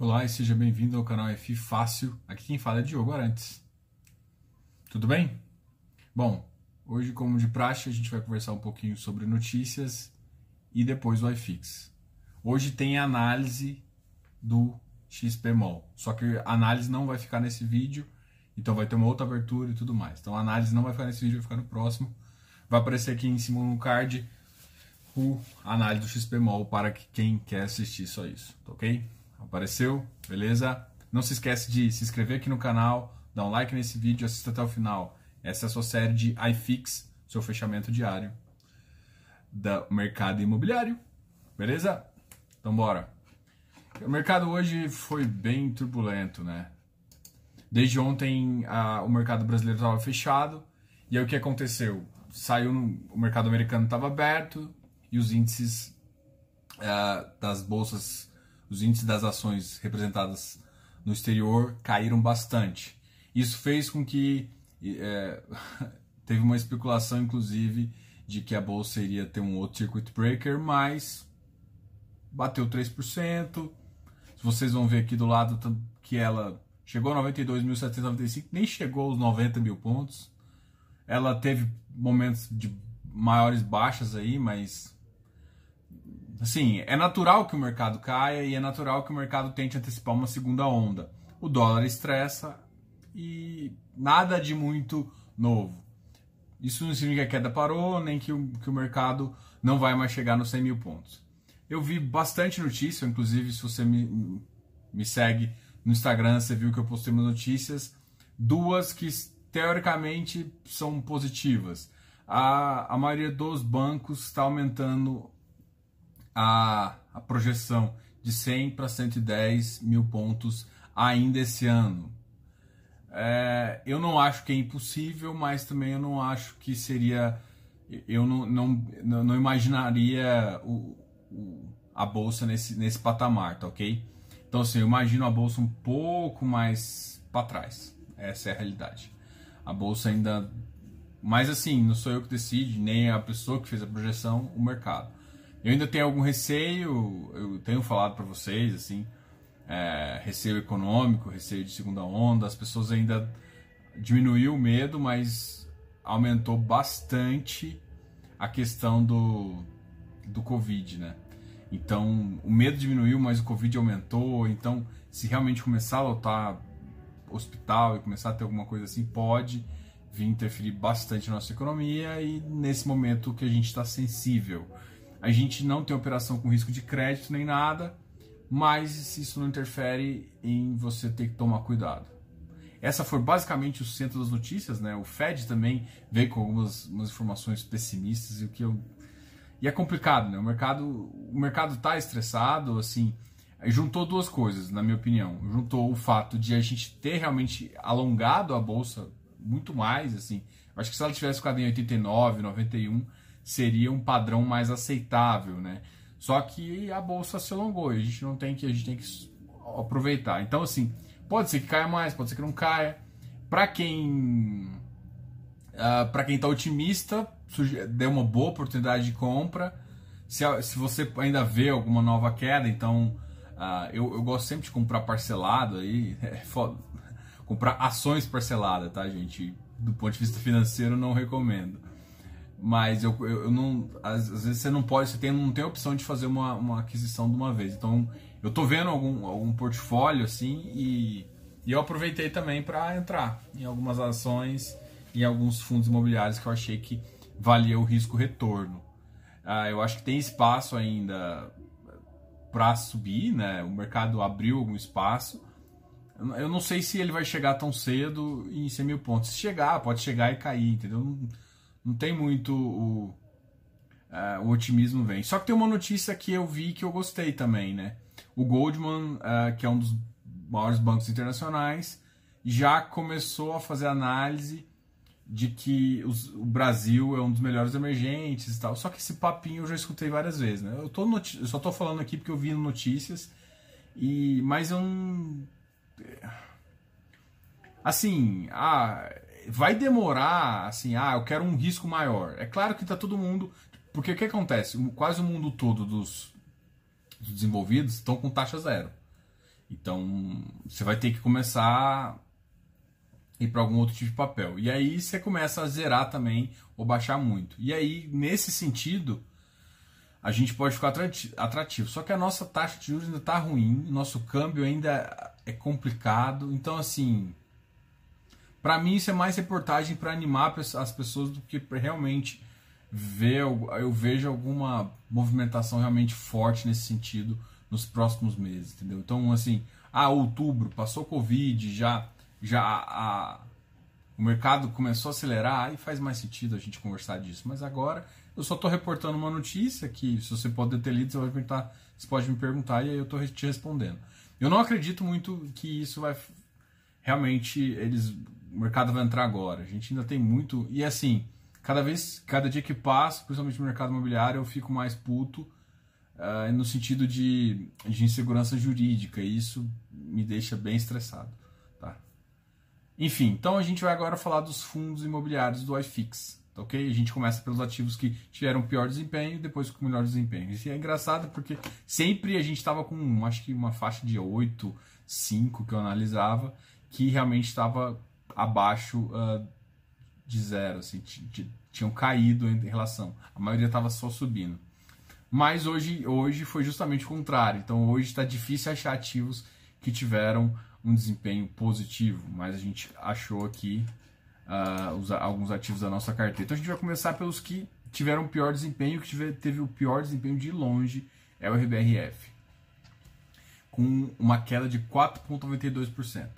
Olá e seja bem-vindo ao canal F Fácil. Aqui quem fala é Diogo Arantes. Tudo bem? Bom, hoje, como de praxe, a gente vai conversar um pouquinho sobre notícias e depois o iFix. Hoje tem análise do XPMOL, só que a análise não vai ficar nesse vídeo, então vai ter uma outra abertura e tudo mais. Então a análise não vai ficar nesse vídeo, vai ficar no próximo. Vai aparecer aqui em cima no card o análise do XPMOL para quem quer assistir só isso, tá ok? Apareceu? Beleza? Não se esquece de se inscrever aqui no canal, dar um like nesse vídeo, assista até o final. Essa é a sua série de iFix, seu fechamento diário do mercado imobiliário. Beleza? Então bora. O mercado hoje foi bem turbulento, né? Desde ontem a, o mercado brasileiro estava fechado e aí o que aconteceu? Saiu o mercado americano estava aberto e os índices uh, das bolsas os índices das ações representadas no exterior caíram bastante. Isso fez com que é, teve uma especulação, inclusive, de que a bolsa iria ter um outro circuit breaker, mas bateu 3%. Se vocês vão ver aqui do lado que ela chegou a 92.795, nem chegou aos 90 mil pontos. Ela teve momentos de maiores baixas aí, mas Assim, é natural que o mercado caia e é natural que o mercado tente antecipar uma segunda onda. O dólar estressa e nada de muito novo. Isso não significa que a queda parou, nem que o, que o mercado não vai mais chegar nos 100 mil pontos. Eu vi bastante notícia, inclusive se você me, me segue no Instagram, você viu que eu postei umas notícias, duas que teoricamente são positivas. A, a maioria dos bancos está aumentando a, a projeção de 100 para 110 mil pontos ainda esse ano. É, eu não acho que é impossível, mas também eu não acho que seria. Eu não, não, não imaginaria o, o, a bolsa nesse, nesse patamar, tá ok? Então, assim, eu imagino a bolsa um pouco mais para trás. Essa é a realidade. A bolsa ainda. Mas, assim, não sou eu que decide, nem a pessoa que fez a projeção, o mercado. Eu ainda tenho algum receio, eu tenho falado para vocês, assim, é, receio econômico, receio de segunda onda, as pessoas ainda diminuiu o medo, mas aumentou bastante a questão do, do Covid, né? Então, o medo diminuiu, mas o Covid aumentou. Então, se realmente começar a lotar hospital e começar a ter alguma coisa assim, pode vir interferir bastante na nossa economia e nesse momento que a gente está sensível a gente não tem operação com risco de crédito nem nada, mas isso não interfere em você ter que tomar cuidado. Essa foi basicamente o centro das notícias, né? O Fed também veio com algumas informações pessimistas e o que eu e é complicado, né? O mercado o mercado está estressado, assim, juntou duas coisas, na minha opinião. Juntou o fato de a gente ter realmente alongado a bolsa muito mais, assim. Acho que se ela tivesse ficado em 89, 91, seria um padrão mais aceitável, né? Só que a bolsa se alongou e a gente não tem que a gente tem que aproveitar. Então assim, pode ser que caia mais, pode ser que não caia. Para quem uh, ah, para quem está otimista, deu uma boa oportunidade de compra. Se, se você ainda vê alguma nova queda, então uh, eu, eu gosto sempre de comprar parcelado aí, é foda. comprar ações parceladas, tá, gente? Do ponto de vista financeiro, não recomendo mas eu, eu, eu não às, às, vezes você não pode você tem, não tem a opção de fazer uma, uma aquisição de uma vez. Então eu tô vendo algum, algum portfólio assim e, e eu aproveitei também para entrar em algumas ações em alguns fundos imobiliários que eu achei que valia o risco retorno. Ah, eu acho que tem espaço ainda para subir né? O mercado abriu algum espaço. Eu não sei se ele vai chegar tão cedo em 100 mil pontos. Se chegar pode chegar e cair entendeu não tem muito o, uh, o otimismo vem. Só que tem uma notícia que eu vi que eu gostei também, né? O Goldman, uh, que é um dos maiores bancos internacionais, já começou a fazer análise de que os, o Brasil é um dos melhores emergentes e tal. Só que esse papinho eu já escutei várias vezes, né? Eu, tô eu só tô falando aqui porque eu vi notícias, e mas eu não... Assim, ah, vai demorar, assim, ah, eu quero um risco maior. É claro que está todo mundo. Porque o que acontece? Quase o mundo todo dos, dos desenvolvidos estão com taxa zero. Então você vai ter que começar a ir para algum outro tipo de papel. E aí você começa a zerar também ou baixar muito. E aí, nesse sentido, a gente pode ficar atrativo. Só que a nossa taxa de juros ainda está ruim, nosso câmbio ainda é complicado. Então, assim, para mim isso é mais reportagem para animar as pessoas do que realmente ver. Eu vejo alguma movimentação realmente forte nesse sentido nos próximos meses, entendeu? Então, assim, ah, outubro, passou Covid, já, já a, o mercado começou a acelerar, aí faz mais sentido a gente conversar disso. Mas agora eu só estou reportando uma notícia que, se você pode ter lido, você, vai perguntar, você pode me perguntar e aí eu estou te respondendo. Eu não acredito muito que isso vai realmente eles o mercado vai entrar agora. A gente ainda tem muito e assim cada vez cada dia que passa, principalmente no mercado imobiliário, eu fico mais puto uh, no sentido de, de insegurança jurídica. E isso me deixa bem estressado. Tá? Enfim, então a gente vai agora falar dos fundos imobiliários do iFix. Tá ok? A gente começa pelos ativos que tiveram pior desempenho, depois com melhor desempenho. Isso é engraçado porque sempre a gente estava com, acho que uma faixa de 8, 5 que eu analisava, que realmente estava abaixo uh, de zero, assim, tinham caído em relação. A maioria estava só subindo. Mas hoje, hoje foi justamente o contrário. Então hoje está difícil achar ativos que tiveram um desempenho positivo, mas a gente achou aqui uh, alguns ativos da nossa carteira. Então a gente vai começar pelos que tiveram pior desempenho, que tiver, teve o pior desempenho de longe é o RBRF, com uma queda de 4,92%.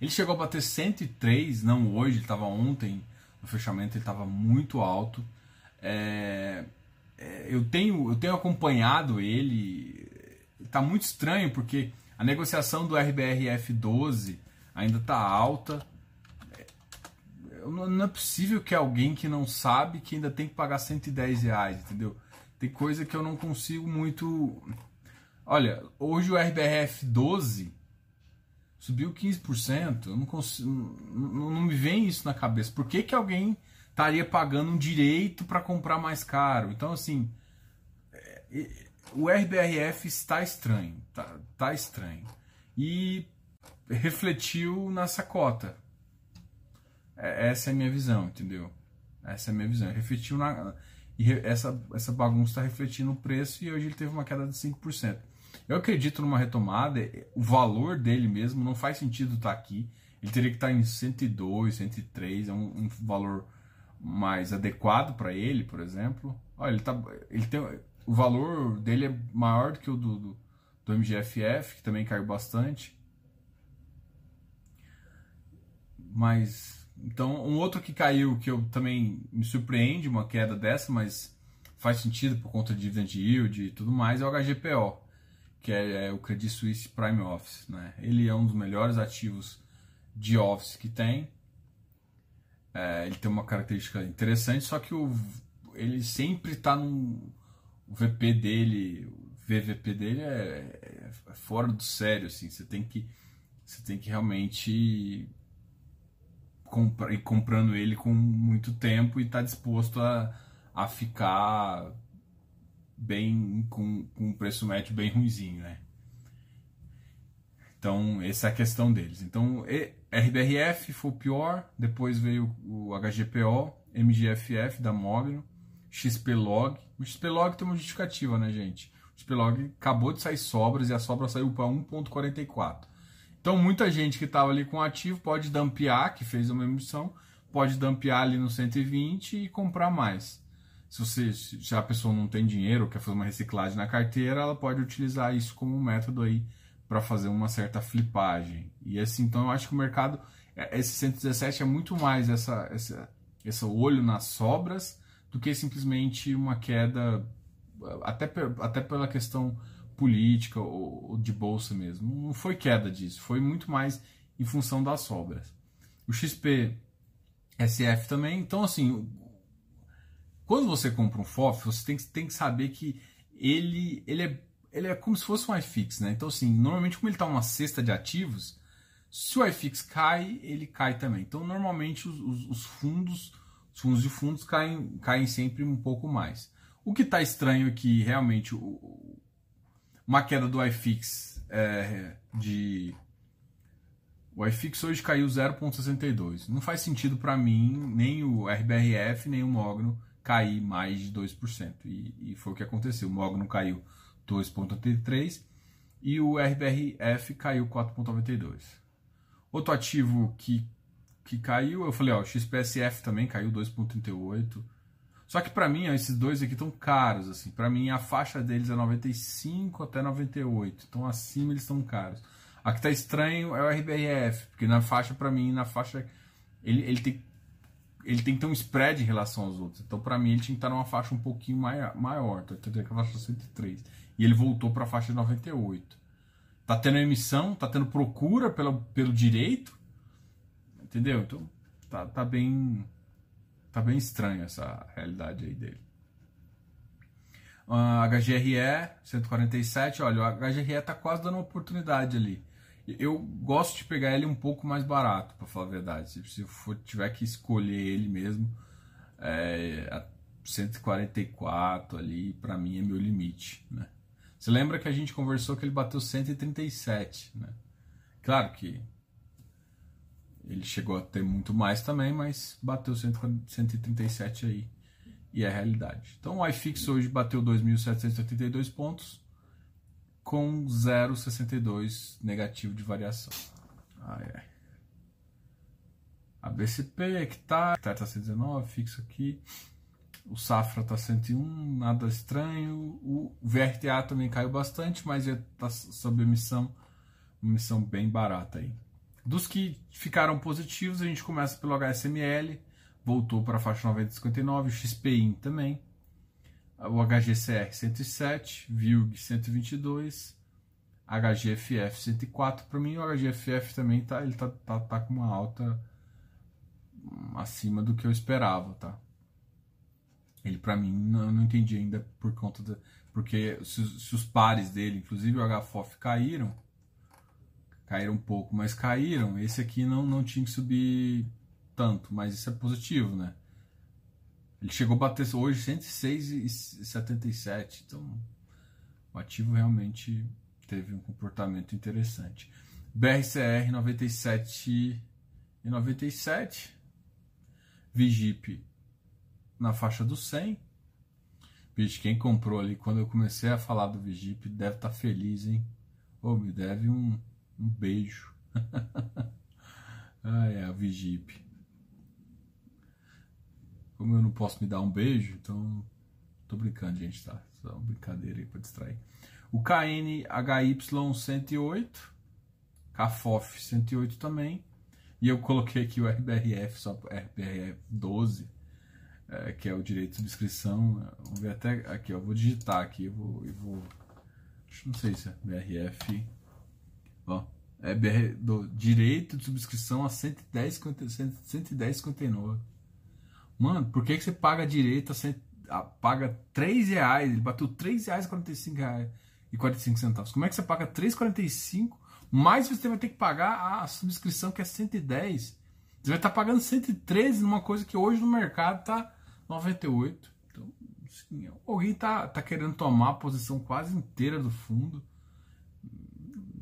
Ele chegou a bater 103, não hoje, ele estava ontem, no fechamento ele estava muito alto. É, é, eu tenho, eu tenho acompanhado ele, está muito estranho porque a negociação do RBRF 12 ainda está alta. É, não é possível que alguém que não sabe que ainda tem que pagar 110 reais, entendeu? Tem coisa que eu não consigo muito. Olha, hoje o RBRF 12 subiu 15%. Eu não, consigo, não, não me vem isso na cabeça. Por que, que alguém estaria pagando um direito para comprar mais caro. Então, assim, é, o RBRF está estranho, tá, tá estranho. E refletiu nessa cota. É, essa é a minha visão, entendeu? Essa é a minha visão. Refletiu na. E essa, essa bagunça está refletindo no preço e hoje ele teve uma queda de 5%. Eu acredito numa retomada, o valor dele mesmo não faz sentido estar tá aqui. Ele teria que estar tá em 102, 103, é um, um valor mais adequado para ele, por exemplo. Olha, ele, tá, ele tem, o valor dele é maior do que o do, do, do MGFF, que também caiu bastante. Mas, então, um outro que caiu, que eu também me surpreende, uma queda dessa, mas faz sentido por conta de dividend yield e tudo mais, é o HGPO, que é, é o Credit Suisse Prime Office. Né? Ele é um dos melhores ativos de Office que tem é, ele tem uma característica interessante, só que o, ele sempre está no o VP dele, o VVP dele é, é, fora do sério, assim. Você tem que você tem que realmente comprar, ir comprando ele com muito tempo e estar tá disposto a, a ficar bem com, com um preço médio bem ruimzinho, né? Então, essa é a questão deles. Então, RBRF foi o pior, depois veio o HGPO, MGFF da Mogno, XPlog. O XPlog tem uma justificativa, né, gente? O XPlog acabou de sair sobras e a sobra saiu para 1.44. Então, muita gente que estava ali com ativo pode dampear, que fez uma emissão, pode dampear ali no 120 e comprar mais. Se, você, a pessoa não tem dinheiro quer fazer uma reciclagem na carteira, ela pode utilizar isso como um método aí para fazer uma certa flipagem. E assim, então eu acho que o mercado, é, esse 117 é muito mais essa, essa, esse olho nas sobras do que simplesmente uma queda, até, até pela questão política ou, ou de bolsa mesmo. Não foi queda disso, foi muito mais em função das sobras. O XP SF também, então assim, quando você compra um FOF, você tem que, tem que saber que ele, ele é ele é como se fosse um iFix, né? Então, assim, normalmente como ele está uma cesta de ativos, se o iFix cai, ele cai também. Então, normalmente os, os, os fundos, os fundos de fundos caem, caem sempre um pouco mais. O que está estranho é que realmente o, uma queda do iFix é, de o iFix hoje caiu 0,62. Não faz sentido para mim nem o RBRF nem o Mogno cair mais de 2%. E, e foi o que aconteceu. O Mogno caiu 2,83 e o RBRF caiu 4,92. Outro ativo que, que caiu, eu falei, ó, o XPSF também caiu 2,38. Só que para mim, ó, esses dois aqui estão caros, assim. Para mim, a faixa deles é 95 até 98. Então, acima eles estão caros. A que tá estranho é o RBRF, porque na faixa, para mim, na faixa, ele, ele, tem, ele tem que ter um spread em relação aos outros. Então, para mim, ele tinha que estar numa faixa um pouquinho maior, maior tá? Que é a faixa 103. E ele voltou para a faixa de 98. Tá tendo emissão, tá tendo procura pelo, pelo direito, entendeu? Então, tá, tá bem tá bem estranha essa realidade aí dele. Uh, HGRE 147, olha, o HGRE tá quase dando uma oportunidade ali. Eu gosto de pegar ele um pouco mais barato, para falar a verdade. Se, eu for, tiver que escolher ele mesmo, é, 144 ali, para mim é meu limite, né? Você lembra que a gente conversou que ele bateu 137, né? Claro que ele chegou a ter muito mais também, mas bateu 137 aí. E é a realidade. Então o iFix hoje bateu 2.782 pontos com 0,62 negativo de variação. Ai, ai. A BCP, hectare, hectare está 119, fixo aqui. O Safra está 101, nada estranho. O VRTA também caiu bastante, mas está sob emissão, uma emissão bem barata aí. Dos que ficaram positivos, a gente começa pelo HSML, voltou para a faixa 9059, o XPIN também o HGCR 107, VILG 122, HGFF 104. Para mim, o HGFF também tá, ele tá, tá, tá com uma alta acima do que eu esperava, tá? Ele para mim não, não entendi ainda por conta da porque se, se, os pares dele, inclusive o HFOF caíram, caíram um pouco, mas caíram. Esse aqui não não tinha que subir tanto, mas isso é positivo, né? Ele chegou a bater hoje 106,77. Então, o ativo realmente teve um comportamento interessante. BRCR 97 e 97. Vigip na faixa do 100. Bicho, quem comprou ali quando eu comecei a falar do Vigip deve estar tá feliz, hein? Ou me deve um, um beijo. ah, é, o Vigip. Como eu não posso me dar um beijo, então tô brincando, gente, tá? Só uma brincadeira aí pra distrair. O KNHY108, KFOF 108 também. E eu coloquei aqui o RBRF, só RBRF 12, é, que é o direito de inscrição. Vamos ver até aqui, ó. Vou digitar aqui, eu vou. Eu vou não sei se é BRF. Ó, é BR, do direito de subscrição a 110, 110 59. Mano, por que, que você paga direito, você paga 3 reais, ele bateu 3 reais e 45 reais e 45 centavos. Como é que você paga 3,45 mais você vai ter que pagar a subscrição que é 110? Você vai estar pagando 113 numa coisa que hoje no mercado tá 98. Então, assim, alguém tá, tá querendo tomar a posição quase inteira do fundo.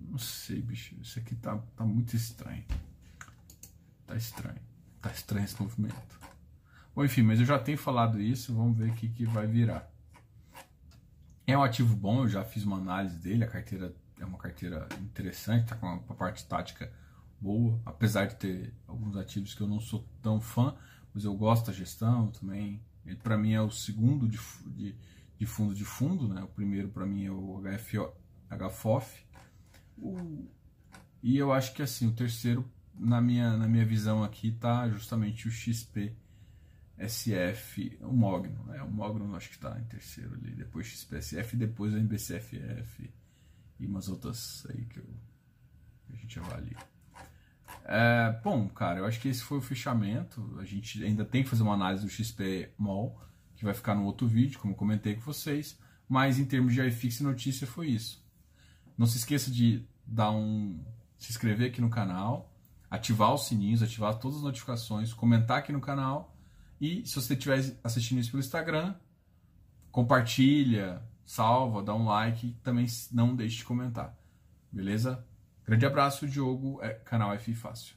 Não sei, bicho. Isso aqui tá, tá muito estranho. Tá estranho. Tá estranho esse movimento. Bom, enfim, mas eu já tenho falado isso, vamos ver o que, que vai virar. É um ativo bom, eu já fiz uma análise dele, a carteira é uma carteira interessante, tá com uma, parte tática boa, apesar de ter alguns ativos que eu não sou tão fã, mas eu gosto da gestão também. Ele para mim é o segundo de, de, de, fundo de fundo, né? O primeiro para mim é o HFO, HFOF. O, e eu acho que assim, o terceiro na minha, na minha visão aqui tá justamente o XP SF, o Mogno, né? O Mogno acho que está em terceiro ali, depois XPSF, depois o MBCFF e umas outras aí que, eu, que a gente avalia. É, bom, cara, eu acho que esse foi o fechamento. A gente ainda tem que fazer uma análise do XP Mall, que vai ficar no outro vídeo, como comentei com vocês. Mas em termos de iFix notícia foi isso. Não se esqueça de dar um se inscrever aqui no canal, ativar os sininhos, ativar todas as notificações, comentar aqui no canal e se você estiver assistindo isso pelo Instagram, compartilha, salva, dá um like, também não deixe de comentar. Beleza? Grande abraço, Diogo, é canal F Fácil.